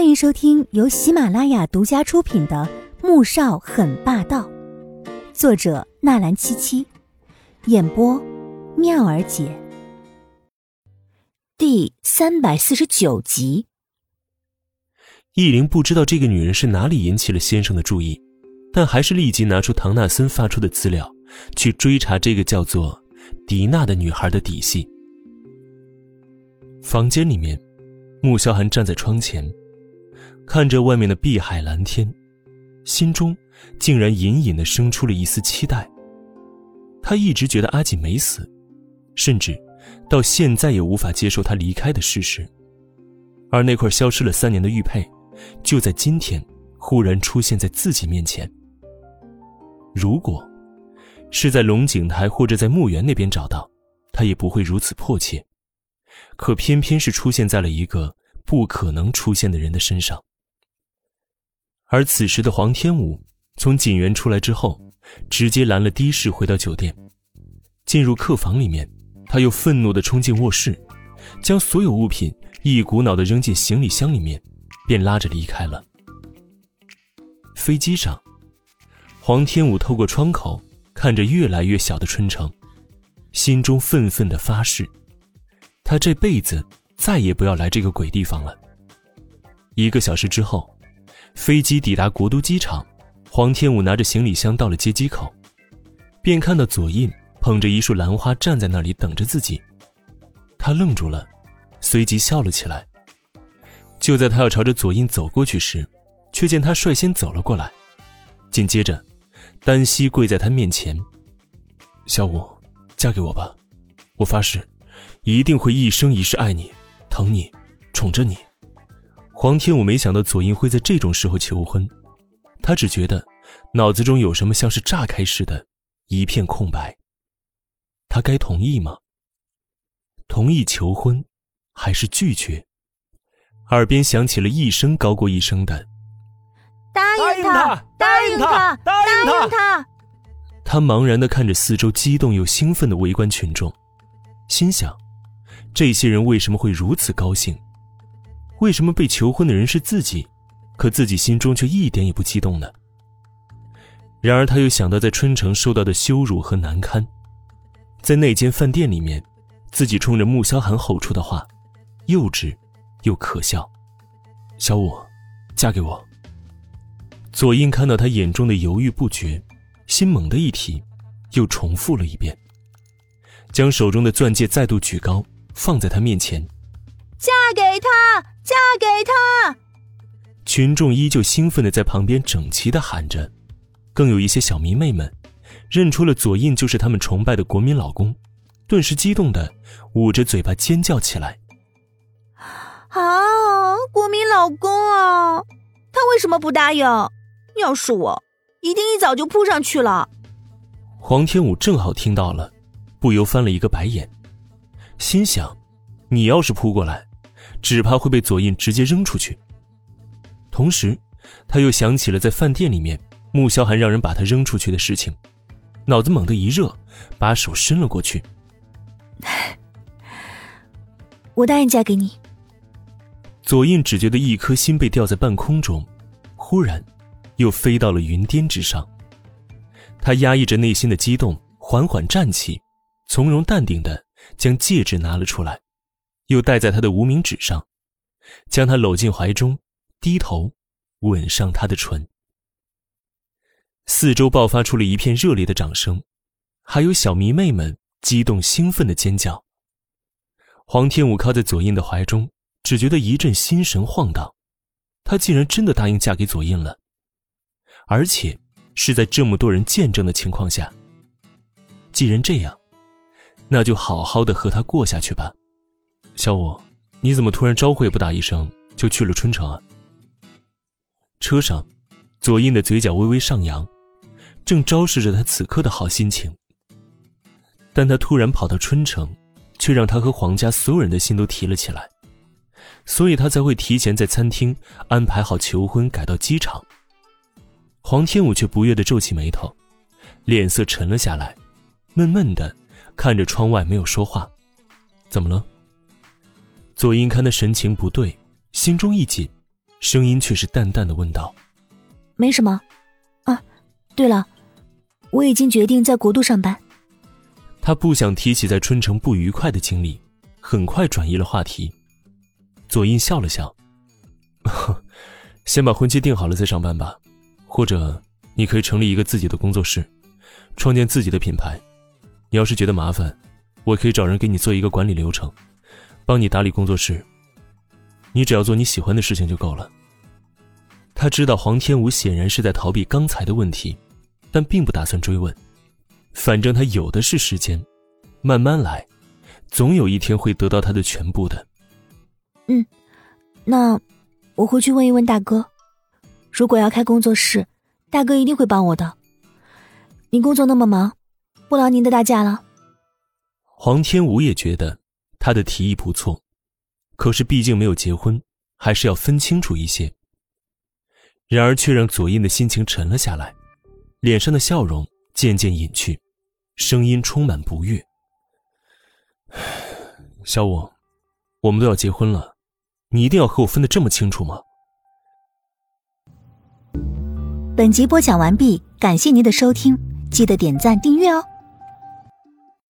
欢迎收听由喜马拉雅独家出品的《穆少很霸道》，作者纳兰七七，演播妙儿姐。第三百四十九集。易林不知道这个女人是哪里引起了先生的注意，但还是立即拿出唐纳森发出的资料，去追查这个叫做迪娜的女孩的底细。房间里面，穆萧寒站在窗前，看着外面的碧海蓝天，心中竟然隐隐的生出了一丝期待。他一直觉得阿锦没死，甚至到现在也无法接受他离开的事实，而那块消失了三年的玉佩。就在今天，忽然出现在自己面前。如果是在龙井台或者在墓园那边找到，他也不会如此迫切。可偏偏是出现在了一个不可能出现的人的身上。而此时的黄天武从锦园出来之后，直接拦了的士回到酒店，进入客房里面，他又愤怒地冲进卧室，将所有物品一股脑地扔进行李箱里面。便拉着离开了。飞机上，黄天武透过窗口看着越来越小的春城，心中愤愤的发誓：他这辈子再也不要来这个鬼地方了。一个小时之后，飞机抵达国都机场，黄天武拿着行李箱到了接机口，便看到左印捧着一束兰花站在那里等着自己。他愣住了，随即笑了起来。就在他要朝着左印走过去时，却见他率先走了过来，紧接着，单膝跪在他面前：“小五，嫁给我吧，我发誓，一定会一生一世爱你、疼你、宠着你。”黄天武没想到左英会在这种时候求婚，他只觉得脑子中有什么像是炸开似的，一片空白。他该同意吗？同意求婚，还是拒绝？耳边响起了一声高过一声的：“答应他，答应他，答应他。”他茫然的看着四周激动又兴奋的围观群众，心想：这些人为什么会如此高兴？为什么被求婚的人是自己，可自己心中却一点也不激动呢？然而他又想到在春城受到的羞辱和难堪，在那间饭店里面，自己冲着穆萧寒吼出的话，幼稚。又可笑，小五，嫁给我。左印看到他眼中的犹豫不决，心猛地一提，又重复了一遍，将手中的钻戒再度举高，放在他面前。嫁给他，嫁给他！群众依旧兴奋的在旁边整齐的喊着，更有一些小迷妹们，认出了左印就是他们崇拜的国民老公，顿时激动的捂着嘴巴尖叫起来。啊，国民老公啊，他为什么不答应？要是我，一定一早就扑上去了。黄天武正好听到了，不由翻了一个白眼，心想：你要是扑过来，只怕会被左印直接扔出去。同时，他又想起了在饭店里面穆萧寒让人把他扔出去的事情，脑子猛地一热，把手伸了过去。我答应嫁给你。左印只觉得一颗心被吊在半空中，忽然，又飞到了云巅之上。他压抑着内心的激动，缓缓站起，从容淡定的将戒指拿了出来，又戴在他的无名指上，将他搂进怀中，低头吻上他的唇。四周爆发出了一片热烈的掌声，还有小迷妹们激动兴奋的尖叫。黄天武靠在左印的怀中。只觉得一阵心神晃荡，她竟然真的答应嫁给左印了，而且是在这么多人见证的情况下。既然这样，那就好好的和他过下去吧。小五，你怎么突然招呼也不打一声就去了春城啊？车上，左印的嘴角微微上扬，正昭示着他此刻的好心情。但他突然跑到春城，却让他和黄家所有人的心都提了起来。所以他才会提前在餐厅安排好求婚，改到机场。黄天武却不悦的皱起眉头，脸色沉了下来，闷闷的看着窗外，没有说话。怎么了？左英看他神情不对，心中一紧，声音却是淡淡的问道：“没什么。啊，对了，我已经决定在国都上班。”他不想提起在春城不愉快的经历，很快转移了话题。左印笑了笑：“先把婚期定好了再上班吧，或者你可以成立一个自己的工作室，创建自己的品牌。你要是觉得麻烦，我可以找人给你做一个管理流程，帮你打理工作室。你只要做你喜欢的事情就够了。”他知道黄天武显然是在逃避刚才的问题，但并不打算追问。反正他有的是时间，慢慢来，总有一天会得到他的全部的。嗯，那我回去问一问大哥，如果要开工作室，大哥一定会帮我的。您工作那么忙，不劳您的大驾了。黄天武也觉得他的提议不错，可是毕竟没有结婚，还是要分清楚一些。然而却让左印的心情沉了下来，脸上的笑容。渐渐隐去，声音充满不悦。小五，我们都要结婚了，你一定要和我分得这么清楚吗？本集播讲完毕，感谢您的收听，记得点赞订阅哦。